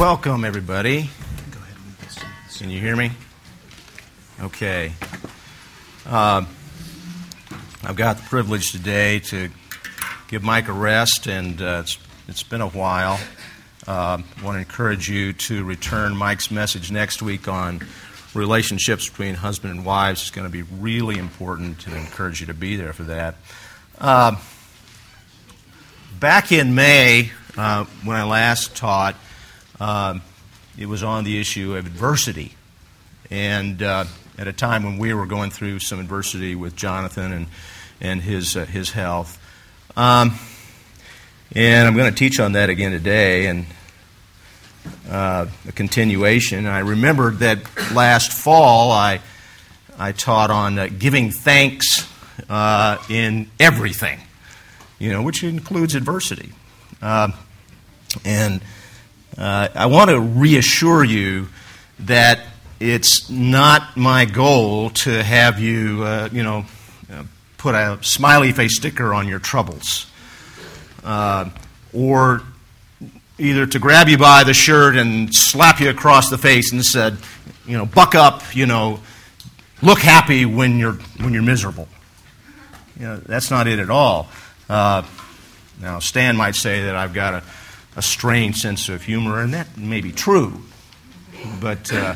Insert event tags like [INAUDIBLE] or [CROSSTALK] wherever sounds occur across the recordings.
Welcome, everybody. Can you hear me? Okay. Uh, I've got the privilege today to give Mike a rest, and uh, it's, it's been a while. Uh, I want to encourage you to return Mike's message next week on relationships between husband and wives. It's going to be really important to encourage you to be there for that. Uh, back in May, uh, when I last taught, um, it was on the issue of adversity. And uh, at a time when we were going through some adversity with Jonathan and, and his, uh, his health. Um, and I'm going to teach on that again today and uh, a continuation. I remembered that last fall I, I taught on uh, giving thanks uh, in everything, you know, which includes adversity. Um, and uh, I want to reassure you that it's not my goal to have you, uh, you know, uh, put a smiley face sticker on your troubles. Uh, or either to grab you by the shirt and slap you across the face and said, you know, buck up, you know, look happy when you're, when you're miserable. You know, that's not it at all. Uh, now, Stan might say that I've got a a strange sense of humor, and that may be true. But uh,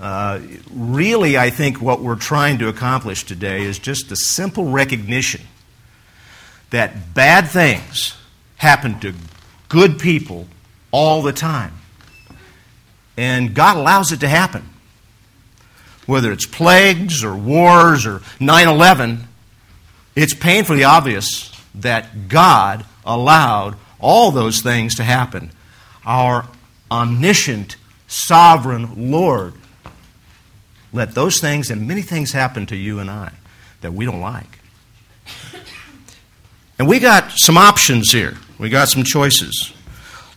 uh, really, I think what we're trying to accomplish today is just a simple recognition that bad things happen to good people all the time. And God allows it to happen. Whether it's plagues or wars or 9 11, it's painfully obvious that God allowed all those things to happen. Our omniscient, sovereign Lord let those things and many things happen to you and I that we don't like. And we got some options here. We got some choices.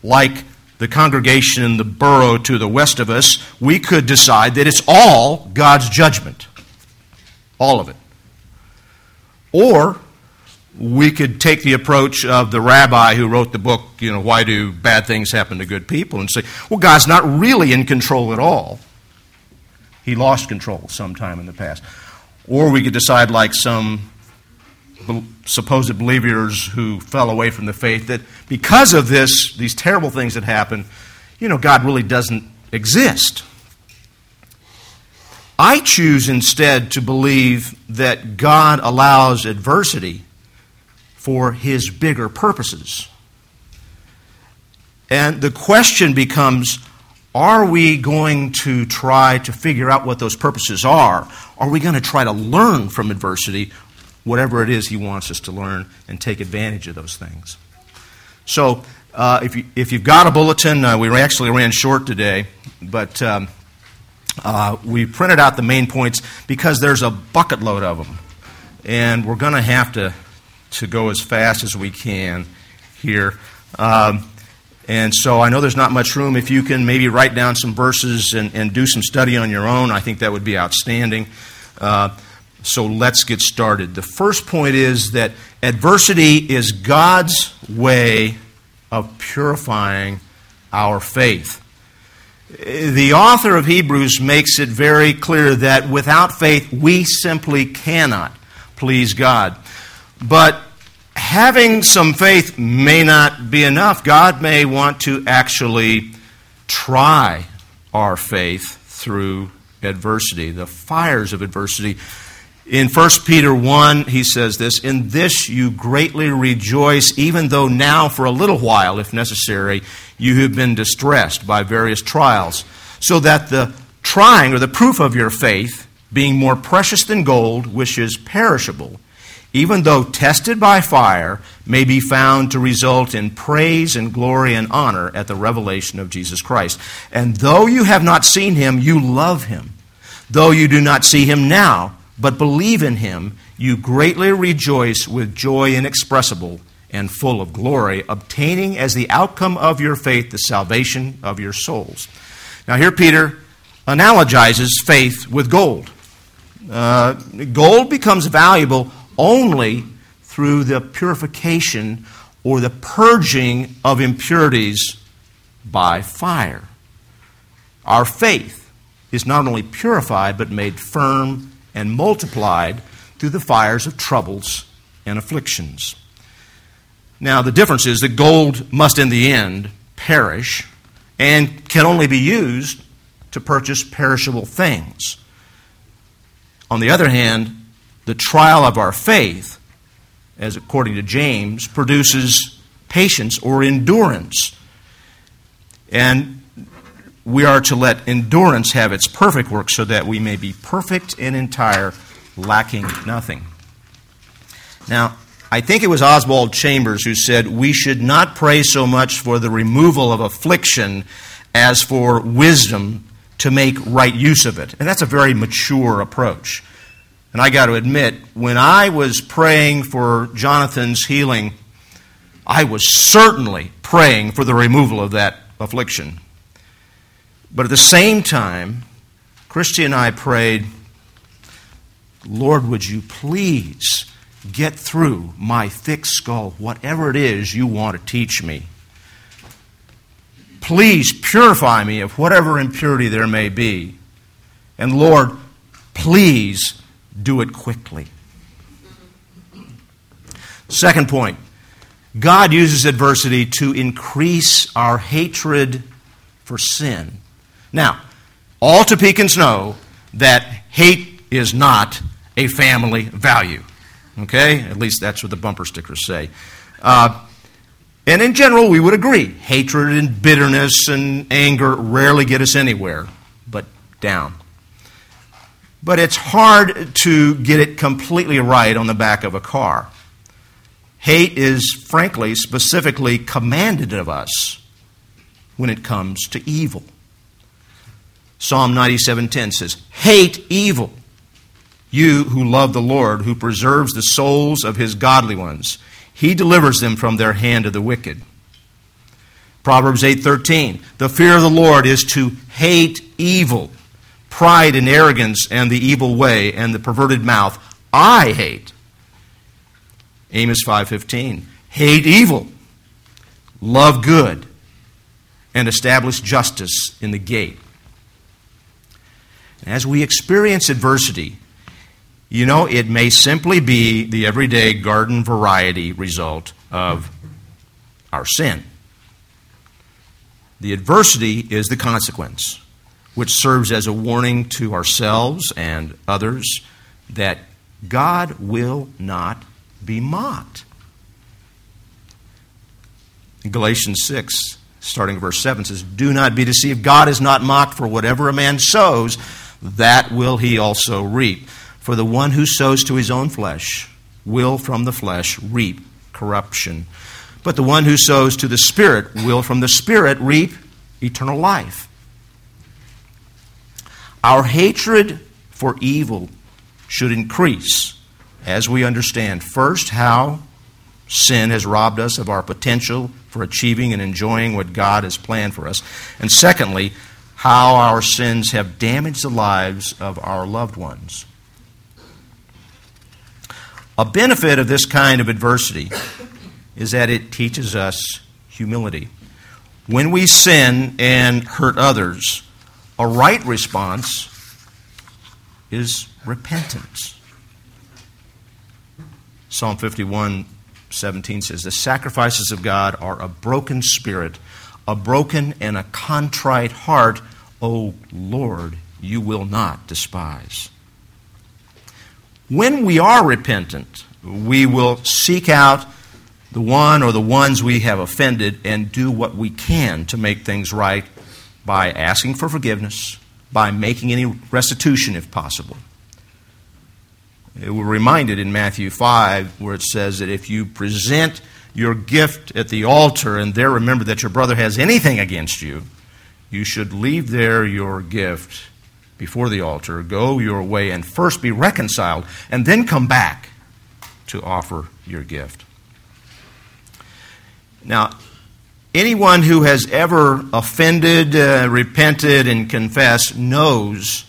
Like the congregation in the borough to the west of us, we could decide that it's all God's judgment. All of it. Or we could take the approach of the rabbi who wrote the book, you know, Why Do Bad Things Happen to Good People, and say, well, God's not really in control at all. He lost control sometime in the past. Or we could decide, like some supposed believers who fell away from the faith, that because of this, these terrible things that happen, you know, God really doesn't exist. I choose instead to believe that God allows adversity for his bigger purposes. And the question becomes are we going to try to figure out what those purposes are? Are we going to try to learn from adversity, whatever it is he wants us to learn, and take advantage of those things? So, uh, if, you, if you've got a bulletin, uh, we actually ran short today, but um, uh, we printed out the main points because there's a bucket load of them. And we're going to have to to go as fast as we can here. Um, and so I know there's not much room. If you can maybe write down some verses and, and do some study on your own, I think that would be outstanding. Uh, so let's get started. The first point is that adversity is God's way of purifying our faith. The author of Hebrews makes it very clear that without faith, we simply cannot please God. But having some faith may not be enough. God may want to actually try our faith through adversity, the fires of adversity. In 1 Peter 1, he says this In this you greatly rejoice, even though now, for a little while, if necessary, you have been distressed by various trials, so that the trying or the proof of your faith, being more precious than gold, which is perishable, even though tested by fire, may be found to result in praise and glory and honor at the revelation of Jesus Christ. And though you have not seen him, you love him. Though you do not see him now, but believe in him, you greatly rejoice with joy inexpressible and full of glory, obtaining as the outcome of your faith the salvation of your souls. Now, here Peter analogizes faith with gold. Uh, gold becomes valuable only through the purification or the purging of impurities by fire. Our faith is not only purified, but made firm and multiplied through the fires of troubles and afflictions. Now, the difference is that gold must in the end perish and can only be used to purchase perishable things. On the other hand, the trial of our faith, as according to James, produces patience or endurance. And we are to let endurance have its perfect work so that we may be perfect and entire, lacking nothing. Now, I think it was Oswald Chambers who said, We should not pray so much for the removal of affliction as for wisdom to make right use of it. And that's a very mature approach. And I got to admit, when I was praying for Jonathan's healing, I was certainly praying for the removal of that affliction. But at the same time, Christy and I prayed, Lord, would you please get through my thick skull, whatever it is you want to teach me. Please purify me of whatever impurity there may be. And Lord, please do it quickly. Second point God uses adversity to increase our hatred for sin. Now, all Topekans know that hate is not a family value. Okay? At least that's what the bumper stickers say. Uh, and in general, we would agree hatred and bitterness and anger rarely get us anywhere but down. But it's hard to get it completely right on the back of a car. Hate is, frankly, specifically commanded of us when it comes to evil. Psalm 97:10 says, "Hate evil, you who love the Lord, who preserves the souls of his godly ones. He delivers them from their hand of the wicked. Proverbs 8:13 The fear of the Lord is to hate evil, pride and arrogance and the evil way and the perverted mouth I hate. Amos 5:15 Hate evil, love good, and establish justice in the gate. As we experience adversity, you know, it may simply be the everyday garden variety result of our sin. The adversity is the consequence, which serves as a warning to ourselves and others that God will not be mocked. Galatians 6, starting verse 7, says, Do not be deceived. God is not mocked, for whatever a man sows, that will he also reap. For the one who sows to his own flesh will from the flesh reap corruption. But the one who sows to the Spirit will from the Spirit reap eternal life. Our hatred for evil should increase as we understand first how sin has robbed us of our potential for achieving and enjoying what God has planned for us, and secondly, how our sins have damaged the lives of our loved ones. A benefit of this kind of adversity is that it teaches us humility. When we sin and hurt others, a right response is repentance. Psalm 51 17 says, The sacrifices of God are a broken spirit, a broken and a contrite heart, O Lord, you will not despise. When we are repentant, we will seek out the one or the ones we have offended and do what we can to make things right by asking for forgiveness, by making any restitution if possible. We're reminded in Matthew 5 where it says that if you present your gift at the altar and there remember that your brother has anything against you, you should leave there your gift before the altar, go your way, and first be reconciled, and then come back to offer your gift. Now, anyone who has ever offended, uh, repented, and confessed knows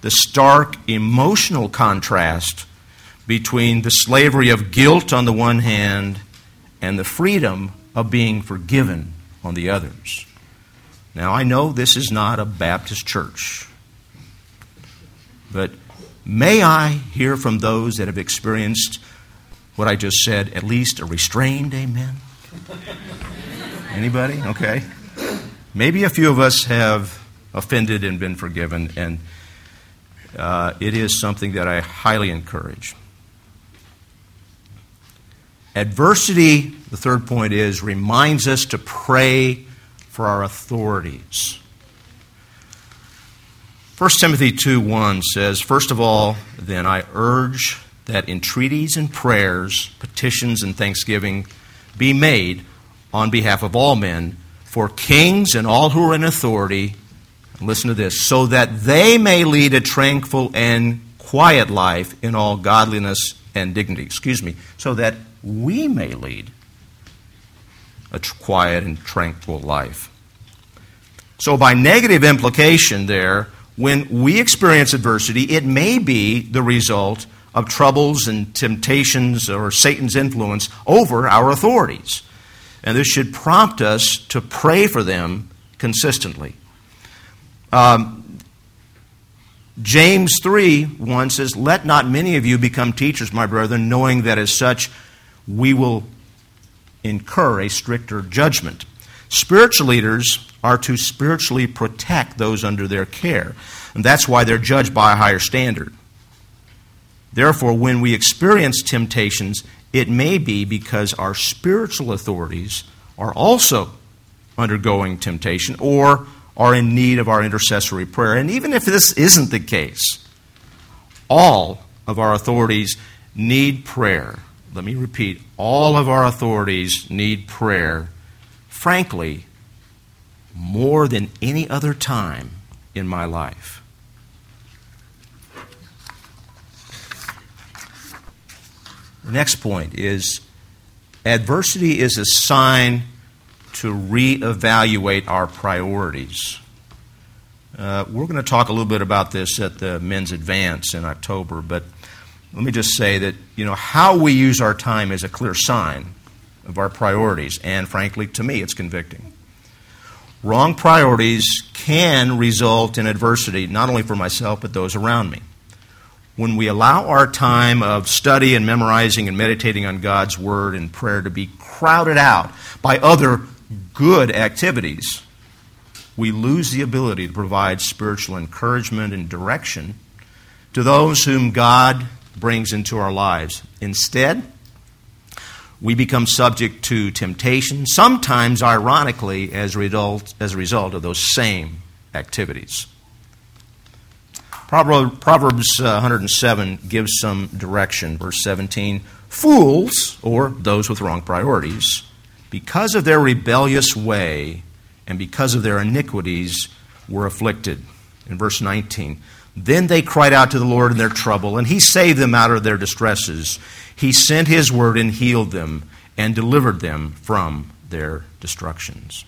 the stark emotional contrast between the slavery of guilt on the one hand and the freedom of being forgiven on the others. Now, I know this is not a Baptist church, but may I hear from those that have experienced what I just said, at least a restrained amen? Anybody? Okay. Maybe a few of us have offended and been forgiven, and uh, it is something that I highly encourage. Adversity, the third point is, reminds us to pray for our authorities. 1 Timothy 2 1 says, First of all, then I urge that entreaties and prayers, petitions and thanksgiving be made on behalf of all men, for kings and all who are in authority. Listen to this so that they may lead a tranquil and quiet life in all godliness and dignity. Excuse me. So that we may lead a quiet and tranquil life. So, by negative implication, there, when we experience adversity, it may be the result of troubles and temptations or Satan's influence over our authorities. And this should prompt us to pray for them consistently. Um, James 3 1 says, Let not many of you become teachers, my brethren, knowing that as such we will incur a stricter judgment. Spiritual leaders are to spiritually protect those under their care, and that's why they're judged by a higher standard. Therefore, when we experience temptations, it may be because our spiritual authorities are also undergoing temptation or are in need of our intercessory prayer. And even if this isn't the case, all of our authorities need prayer. Let me repeat all of our authorities need prayer, frankly, more than any other time in my life. Next point is adversity is a sign to reevaluate our priorities. Uh, we're going to talk a little bit about this at the men's advance in October, but let me just say that you know how we use our time is a clear sign of our priorities, and frankly, to me, it's convicting. Wrong priorities can result in adversity, not only for myself, but those around me when we allow our time of study and memorizing and meditating on God's Word and prayer to be crowded out by other good activities, we lose the ability to provide spiritual encouragement and direction to those whom God brings into our lives. Instead, we become subject to temptation, sometimes ironically, as a result, as a result of those same activities. Proverbs 107 uh, gives some direction. Verse 17 Fools, or those with wrong priorities, because of their rebellious way and because of their iniquities, were afflicted. In verse 19, then they cried out to the Lord in their trouble, and He saved them out of their distresses. He sent His word and healed them and delivered them from their destructions.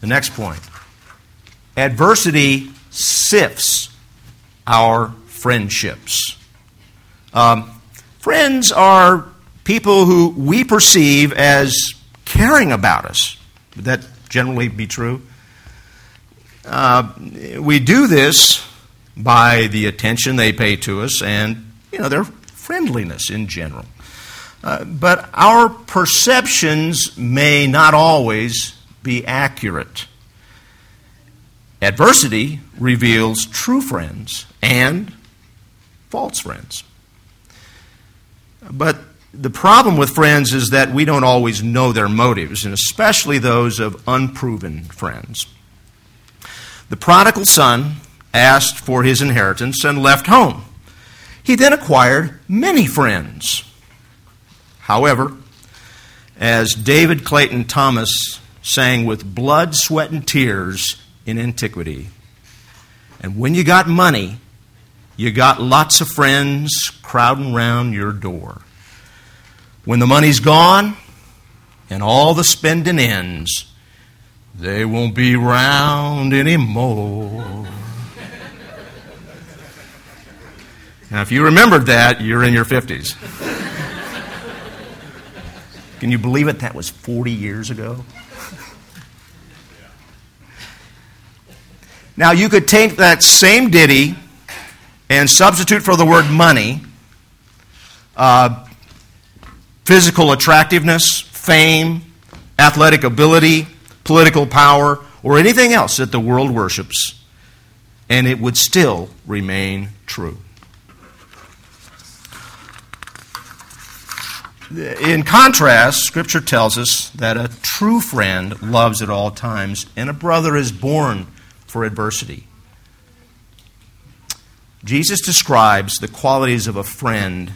The next point adversity sifts our friendships. Um, friends are people who we perceive as caring about us. Would that generally be true? Uh, we do this by the attention they pay to us and you know their friendliness in general. Uh, but our perceptions may not always be accurate. Adversity reveals true friends and false friends. But the problem with friends is that we don't always know their motives, and especially those of unproven friends. The prodigal son asked for his inheritance and left home. He then acquired many friends. However, as David Clayton Thomas sang with blood, sweat, and tears in antiquity. And when you got money, you got lots of friends crowding around your door. When the money's gone and all the spending ends, they won't be round anymore. now, if you remembered that, you're in your 50s. Can you believe it? That was 40 years ago. Now, you could take that same ditty and substitute for the word money uh, physical attractiveness, fame, athletic ability, political power, or anything else that the world worships, and it would still remain true. In contrast, Scripture tells us that a true friend loves at all times, and a brother is born for adversity. Jesus describes the qualities of a friend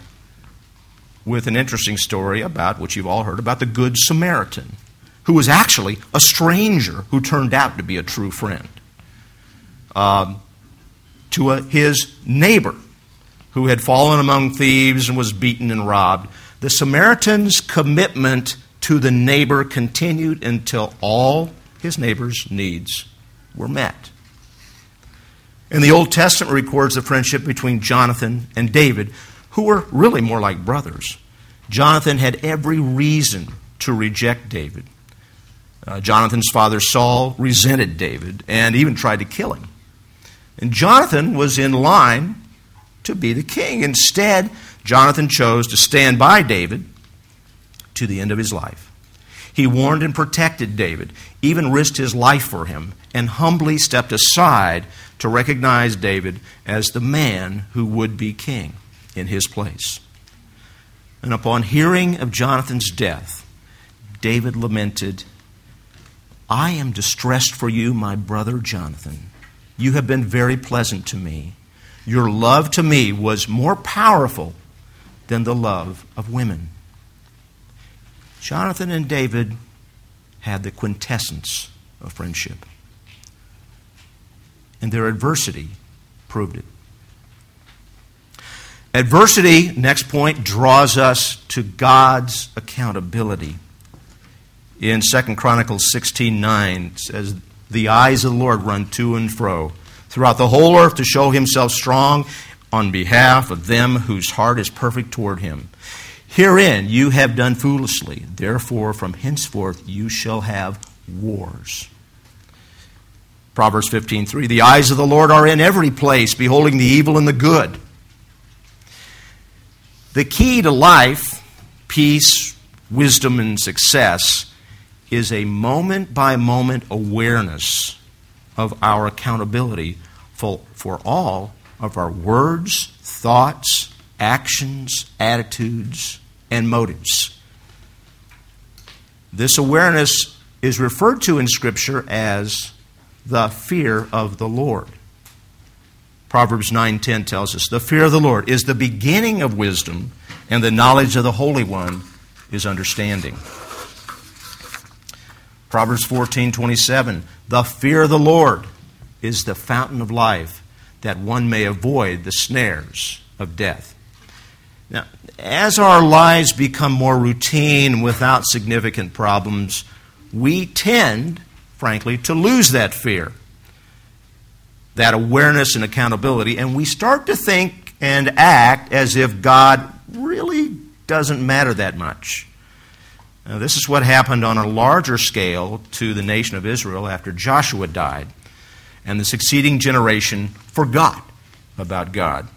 with an interesting story about, which you've all heard, about the Good Samaritan, who was actually a stranger who turned out to be a true friend. Um, to a, his neighbor, who had fallen among thieves and was beaten and robbed the Samaritan's commitment to the neighbor continued until all his neighbor's needs were met. And the Old Testament records the friendship between Jonathan and David, who were really more like brothers. Jonathan had every reason to reject David. Uh, Jonathan's father Saul resented David and even tried to kill him. And Jonathan was in line to be the king. Instead, Jonathan chose to stand by David to the end of his life. He warned and protected David, even risked his life for him, and humbly stepped aside to recognize David as the man who would be king in his place. And upon hearing of Jonathan's death, David lamented, I am distressed for you, my brother Jonathan. You have been very pleasant to me. Your love to me was more powerful than the love of women. Jonathan and David had the quintessence of friendship. And their adversity proved it. Adversity, next point, draws us to God's accountability. In 2 Chronicles 16:9 it says, "The eyes of the Lord run to and fro throughout the whole earth to show himself strong on behalf of them whose heart is perfect toward him. Herein you have done foolishly, therefore from henceforth you shall have wars. Proverbs 15:3 The eyes of the Lord are in every place, beholding the evil and the good. The key to life, peace, wisdom, and success is a moment by moment awareness of our accountability for, for all of our words, thoughts, actions, attitudes, and motives. This awareness is referred to in Scripture as the fear of the Lord. Proverbs 9:10 tells us, "The fear of the Lord is the beginning of wisdom, and the knowledge of the Holy One is understanding." Proverbs 14:27, "The fear of the Lord is the fountain of life, that one may avoid the snares of death. Now, as our lives become more routine without significant problems, we tend, frankly, to lose that fear, that awareness and accountability, and we start to think and act as if God really doesn't matter that much. Now, this is what happened on a larger scale to the nation of Israel after Joshua died and the succeeding generation forgot about God.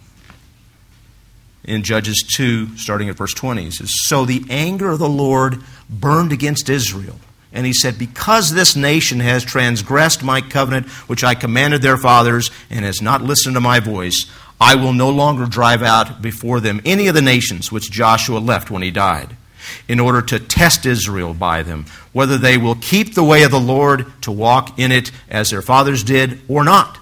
In Judges 2, starting at verse 20, it says, So the anger of the Lord burned against Israel. And he said, Because this nation has transgressed my covenant, which I commanded their fathers, and has not listened to my voice, I will no longer drive out before them any of the nations which Joshua left when he died in order to test Israel by them, whether they will keep the way of the Lord to walk in it as their fathers did or not.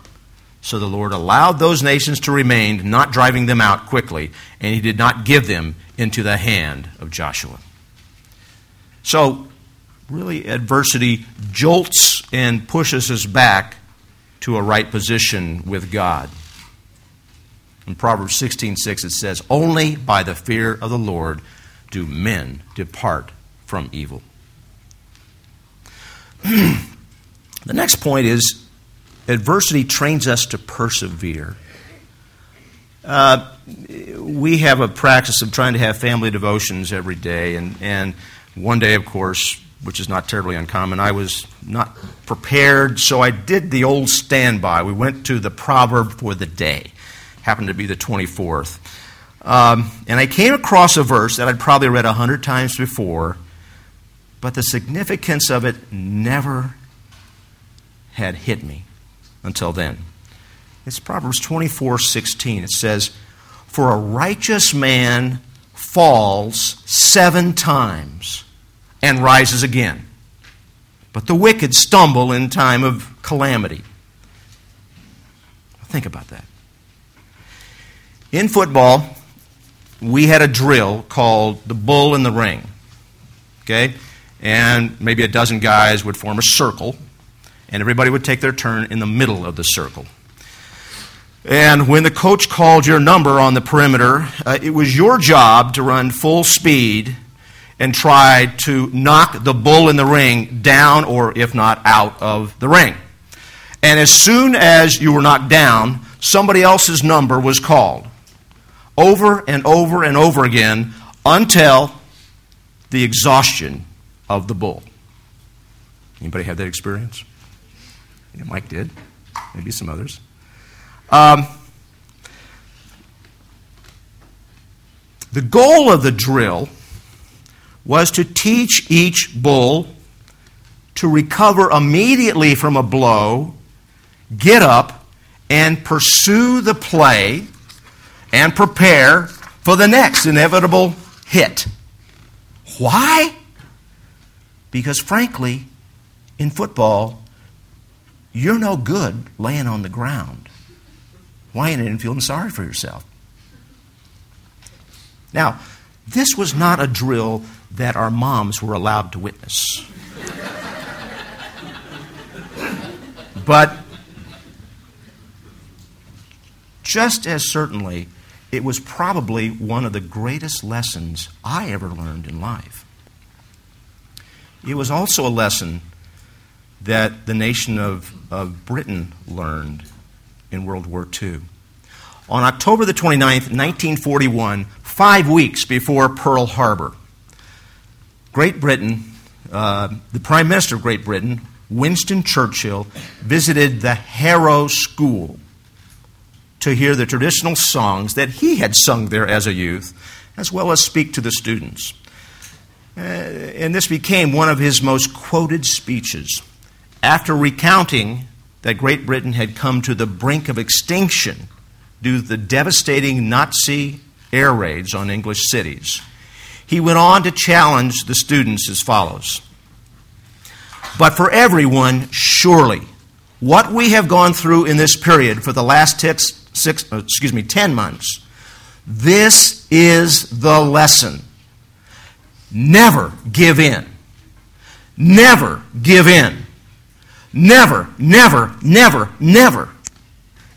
So the Lord allowed those nations to remain, not driving them out quickly, and he did not give them into the hand of Joshua. So, really, adversity jolts and pushes us back to a right position with God. In Proverbs 16:6 it says, "Only by the fear of the Lord do men depart from evil. [CLEARS THROAT] the next point is adversity trains us to persevere. Uh, we have a practice of trying to have family devotions every day, and, and one day, of course, which is not terribly uncommon. I was not prepared, so I did the old standby. We went to the proverb for the day, happened to be the 24th. Um, and I came across a verse that I'd probably read a hundred times before, but the significance of it never had hit me until then. It's Proverbs 24 16. It says, For a righteous man falls seven times and rises again. But the wicked stumble in time of calamity. Think about that. In football, we had a drill called the bull in the ring. Okay? And maybe a dozen guys would form a circle, and everybody would take their turn in the middle of the circle. And when the coach called your number on the perimeter, uh, it was your job to run full speed and try to knock the bull in the ring down or, if not, out of the ring. And as soon as you were knocked down, somebody else's number was called over and over and over again until the exhaustion of the bull. Anybody have that experience? Yeah, Mike did. Maybe some others. Um, the goal of the drill was to teach each bull to recover immediately from a blow, get up, and pursue the play and prepare for the next inevitable hit. Why? Because, frankly, in football, you're no good laying on the ground. Why ain't you feeling sorry for yourself? Now, this was not a drill that our moms were allowed to witness. [LAUGHS] but just as certainly, it was probably one of the greatest lessons I ever learned in life. It was also a lesson that the nation of, of Britain learned in World War II. On October the 29th, 1941, five weeks before Pearl Harbor, Great Britain, uh, the Prime Minister of Great Britain, Winston Churchill, visited the Harrow School to hear the traditional songs that he had sung there as a youth, as well as speak to the students. Uh, and this became one of his most quoted speeches. After recounting that Great Britain had come to the brink of extinction due to the devastating Nazi air raids on English cities, he went on to challenge the students as follows But for everyone, surely, what we have gone through in this period for the last six, six, uh, excuse me, 10 months, this is the lesson. Never give in. Never give in. Never, never, never, never.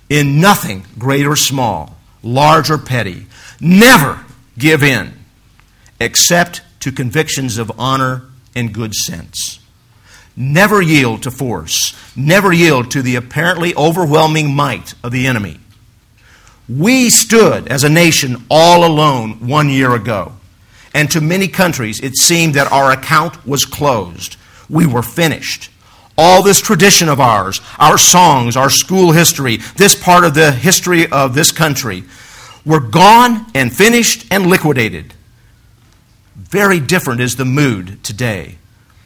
In nothing, great or small, large or petty. Never give in except to convictions of honor and good sense. Never yield to force. Never yield to the apparently overwhelming might of the enemy. We stood as a nation all alone one year ago. And to many countries, it seemed that our account was closed. We were finished. All this tradition of ours, our songs, our school history, this part of the history of this country, were gone and finished and liquidated. Very different is the mood today.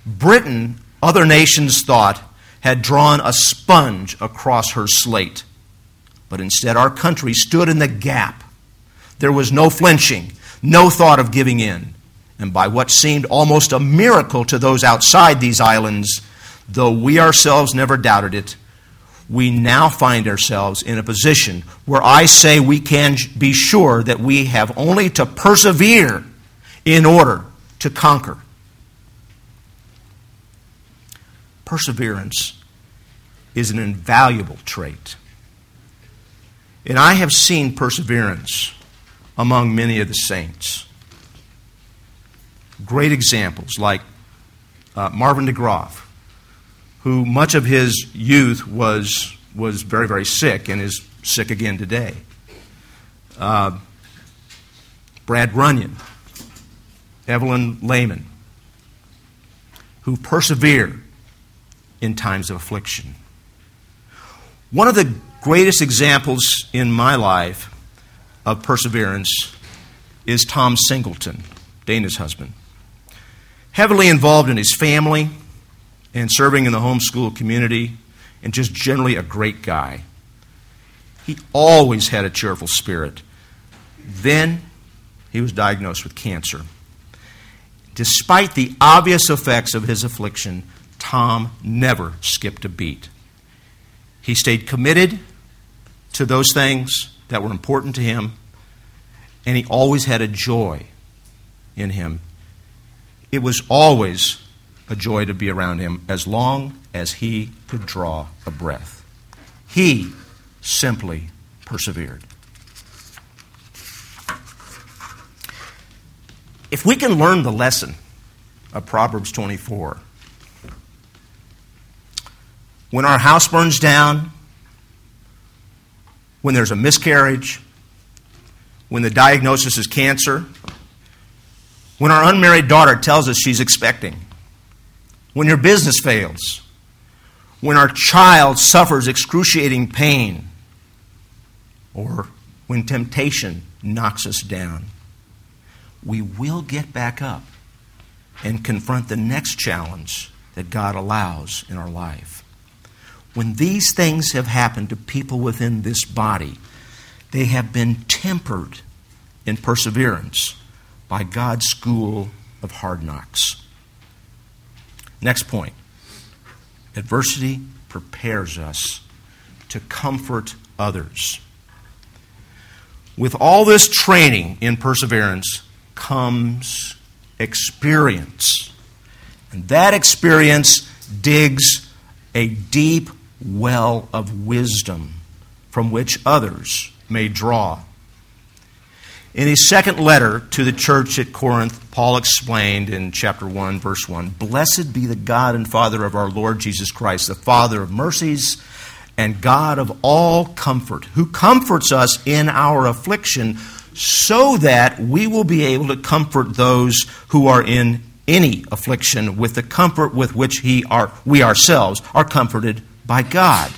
Britain, other nations thought, had drawn a sponge across her slate. But instead, our country stood in the gap. There was no flinching, no thought of giving in. And by what seemed almost a miracle to those outside these islands, though we ourselves never doubted it, we now find ourselves in a position where I say we can be sure that we have only to persevere in order to conquer. Perseverance is an invaluable trait. And I have seen perseverance among many of the saints. Great examples like uh, Marvin de who much of his youth was, was very, very sick and is sick again today. Uh, Brad Runyon, Evelyn Lehman, who persevere in times of affliction. One of the greatest examples in my life of perseverance is Tom Singleton, Dana's husband. Heavily involved in his family and serving in the homeschool community, and just generally a great guy. He always had a cheerful spirit. Then he was diagnosed with cancer. Despite the obvious effects of his affliction, Tom never skipped a beat. He stayed committed to those things that were important to him, and he always had a joy in him. It was always a joy to be around him as long as he could draw a breath. He simply persevered. If we can learn the lesson of Proverbs 24, when our house burns down, when there's a miscarriage, when the diagnosis is cancer, when our unmarried daughter tells us she's expecting, when your business fails, when our child suffers excruciating pain, or when temptation knocks us down we will get back up and confront the next challenge that God allows in our life. When these things have happened to people within this body, they have been tempered in perseverance by God's school of hard knocks. Next point adversity prepares us to comfort others. With all this training in perseverance, comes experience. And that experience digs a deep well of wisdom from which others may draw. In his second letter to the church at Corinth, Paul explained in chapter 1, verse 1 Blessed be the God and Father of our Lord Jesus Christ, the Father of mercies and God of all comfort, who comforts us in our affliction so that we will be able to comfort those who are in any affliction with the comfort with which he are, we ourselves are comforted by God.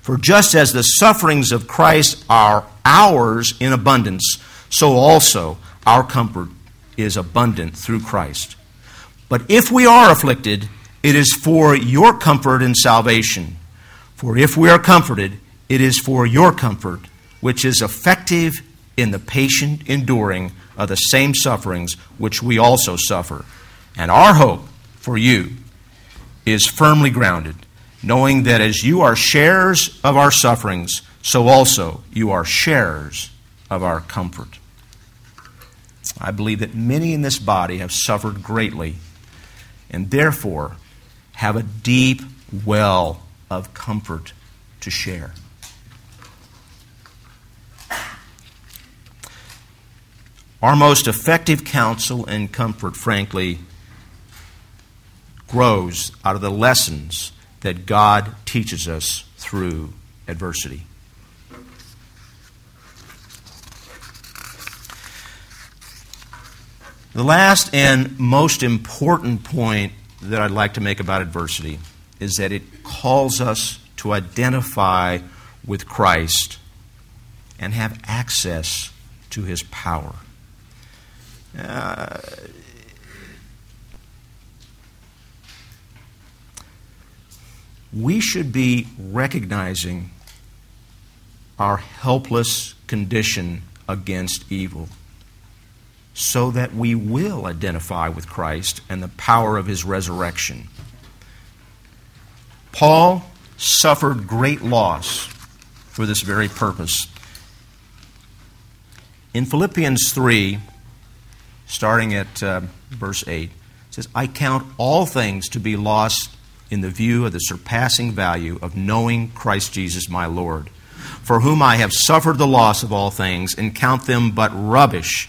For just as the sufferings of Christ are ours in abundance, so also our comfort is abundant through Christ. But if we are afflicted, it is for your comfort and salvation. For if we are comforted, it is for your comfort, which is effective in the patient enduring of the same sufferings which we also suffer. And our hope for you is firmly grounded, knowing that as you are sharers of our sufferings, so also you are sharers of our comfort. I believe that many in this body have suffered greatly and therefore have a deep well of comfort to share. Our most effective counsel and comfort, frankly, grows out of the lessons that God teaches us through adversity. The last and most important point that I'd like to make about adversity is that it calls us to identify with Christ and have access to his power. Uh, we should be recognizing our helpless condition against evil so that we will identify with Christ and the power of his resurrection. Paul suffered great loss for this very purpose. In Philippians 3, starting at uh, verse 8. It says, I count all things to be lost in the view of the surpassing value of knowing Christ Jesus my Lord, for whom I have suffered the loss of all things, and count them but rubbish,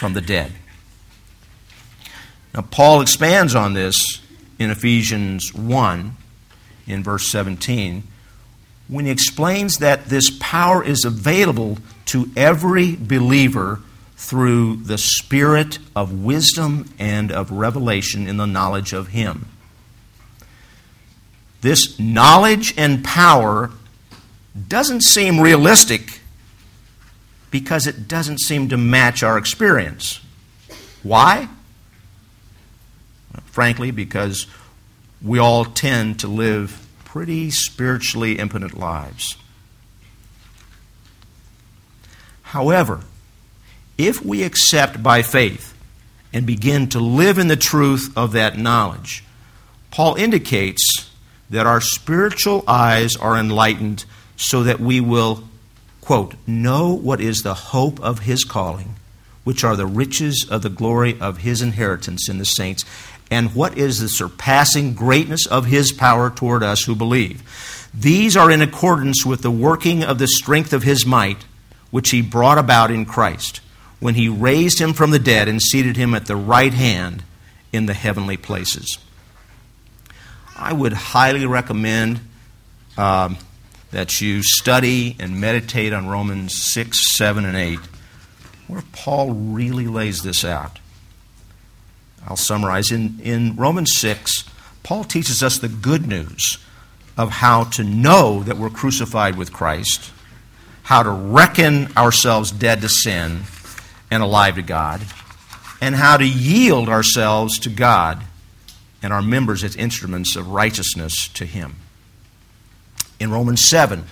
from the dead. Now, Paul expands on this in Ephesians 1, in verse 17, when he explains that this power is available to every believer through the spirit of wisdom and of revelation in the knowledge of Him. This knowledge and power doesn't seem realistic because it doesn't seem to match our experience. Why? Frankly, because we all tend to live pretty spiritually impotent lives. However, if we accept by faith and begin to live in the truth of that knowledge, Paul indicates that our spiritual eyes are enlightened so that we will, quote, know what is the hope of his calling, which are the riches of the glory of his inheritance in the saints, and what is the surpassing greatness of his power toward us who believe. These are in accordance with the working of the strength of his might, which he brought about in Christ when he raised him from the dead and seated him at the right hand in the heavenly places. I would highly recommend um, that you study and meditate on Romans 6, 7, and 8, where Paul really lays this out. I'll summarize. In, in Romans 6, Paul teaches us the good news of how to know that we're crucified with Christ, how to reckon ourselves dead to sin and alive to God, and how to yield ourselves to God and our members as instruments of righteousness to Him. In Romans 7,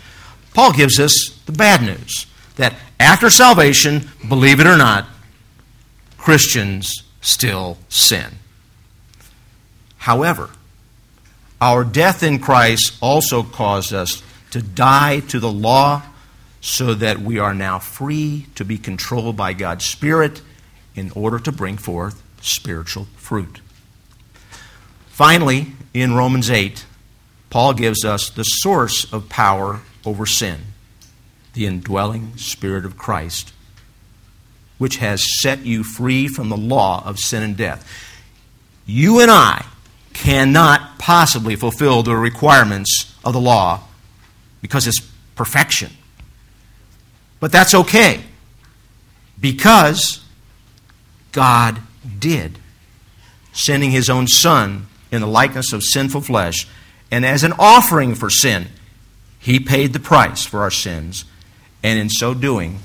Paul gives us the bad news that after salvation, believe it or not, Christians still sin. However, our death in Christ also caused us to die to the law so that we are now free to be controlled by God's Spirit in order to bring forth spiritual fruit. Finally, in Romans 8, Paul gives us the source of power over sin the indwelling Spirit of Christ, which has set you free from the law of sin and death. You and I cannot possibly fulfill the requirements of the law because it's perfection. But that's okay because God did, sending his own Son in the likeness of sinful flesh, and as an offering for sin, he paid the price for our sins, and in so doing,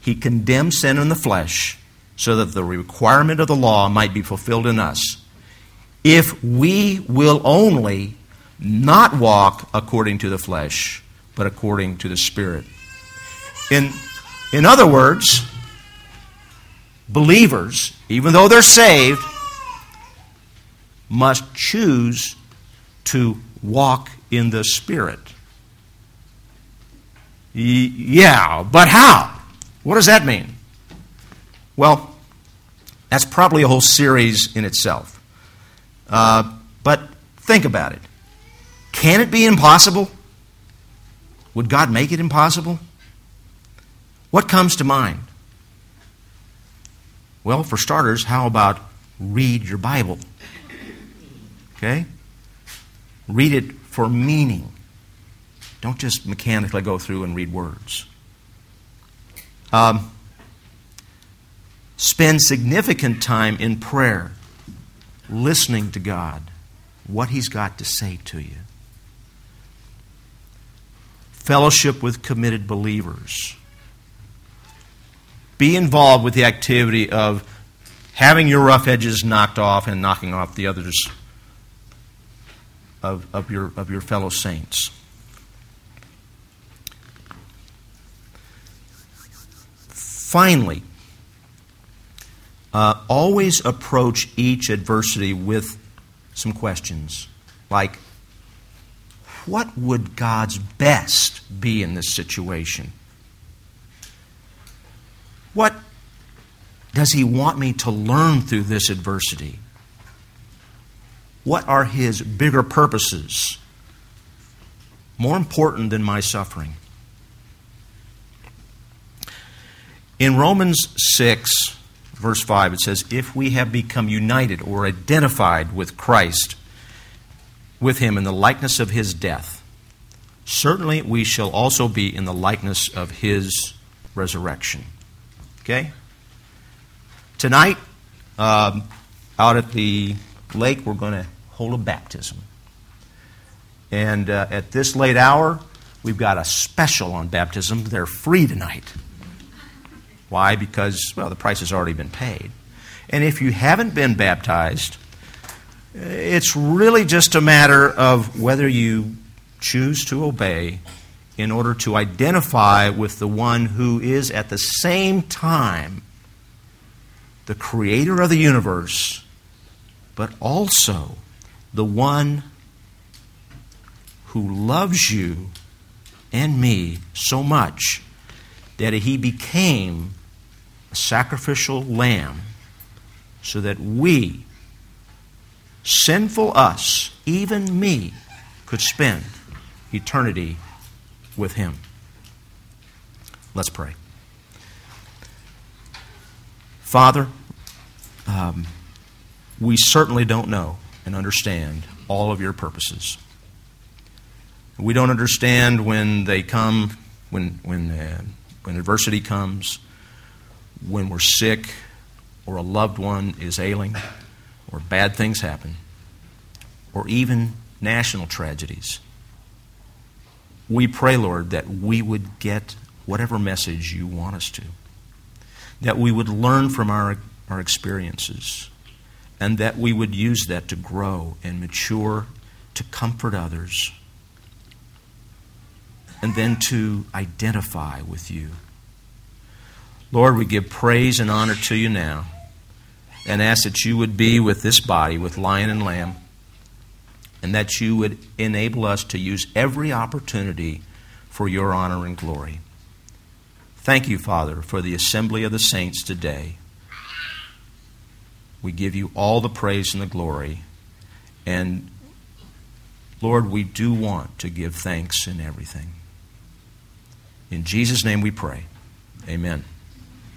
he condemned sin in the flesh so that the requirement of the law might be fulfilled in us. If we will only not walk according to the flesh, but according to the Spirit. In, in other words, believers, even though they're saved, must choose to walk in the Spirit. Yeah, but how? What does that mean? Well, that's probably a whole series in itself. Uh, but think about it. Can it be impossible? Would God make it impossible? What comes to mind? Well, for starters, how about read your Bible? Okay? Read it for meaning. Don't just mechanically go through and read words. Um, spend significant time in prayer, listening to God, what He's got to say to you. Fellowship with committed believers be involved with the activity of having your rough edges knocked off and knocking off the others of, of, your, of your fellow saints. Finally, uh, always approach each adversity with some questions like, what would God's best be in this situation? What does He want me to learn through this adversity? What are His bigger purposes? More important than my suffering. In Romans 6, verse 5, it says, If we have become united or identified with Christ, with him in the likeness of his death, certainly we shall also be in the likeness of his resurrection. Okay? Tonight, um, out at the lake, we're going to hold a baptism. And uh, at this late hour, we've got a special on baptism. They're free tonight. Why? Because, well, the price has already been paid. And if you haven't been baptized, it's really just a matter of whether you choose to obey in order to identify with the one who is at the same time the creator of the universe, but also the one who loves you and me so much that he became a sacrificial lamb so that we, sinful us, even me, could spend eternity with him. Let's pray. Father, um, we certainly don't know and understand all of your purposes. We don't understand when they come, when, when, uh, when adversity comes when we're sick or a loved one is ailing or bad things happen or even national tragedies. We pray, Lord, that we would get whatever message you want us to, that we would learn from our, our experiences, and that we would use that to grow and mature, to comfort others, and then to identify with you. Lord, we give praise and honor to you now and ask that you would be with this body, with lion and lamb, and that you would enable us to use every opportunity for your honor and glory. Thank you, Father, for the assembly of the saints today. We give you all the praise and the glory. And Lord, we do want to give thanks in everything. In Jesus' name we pray. Amen.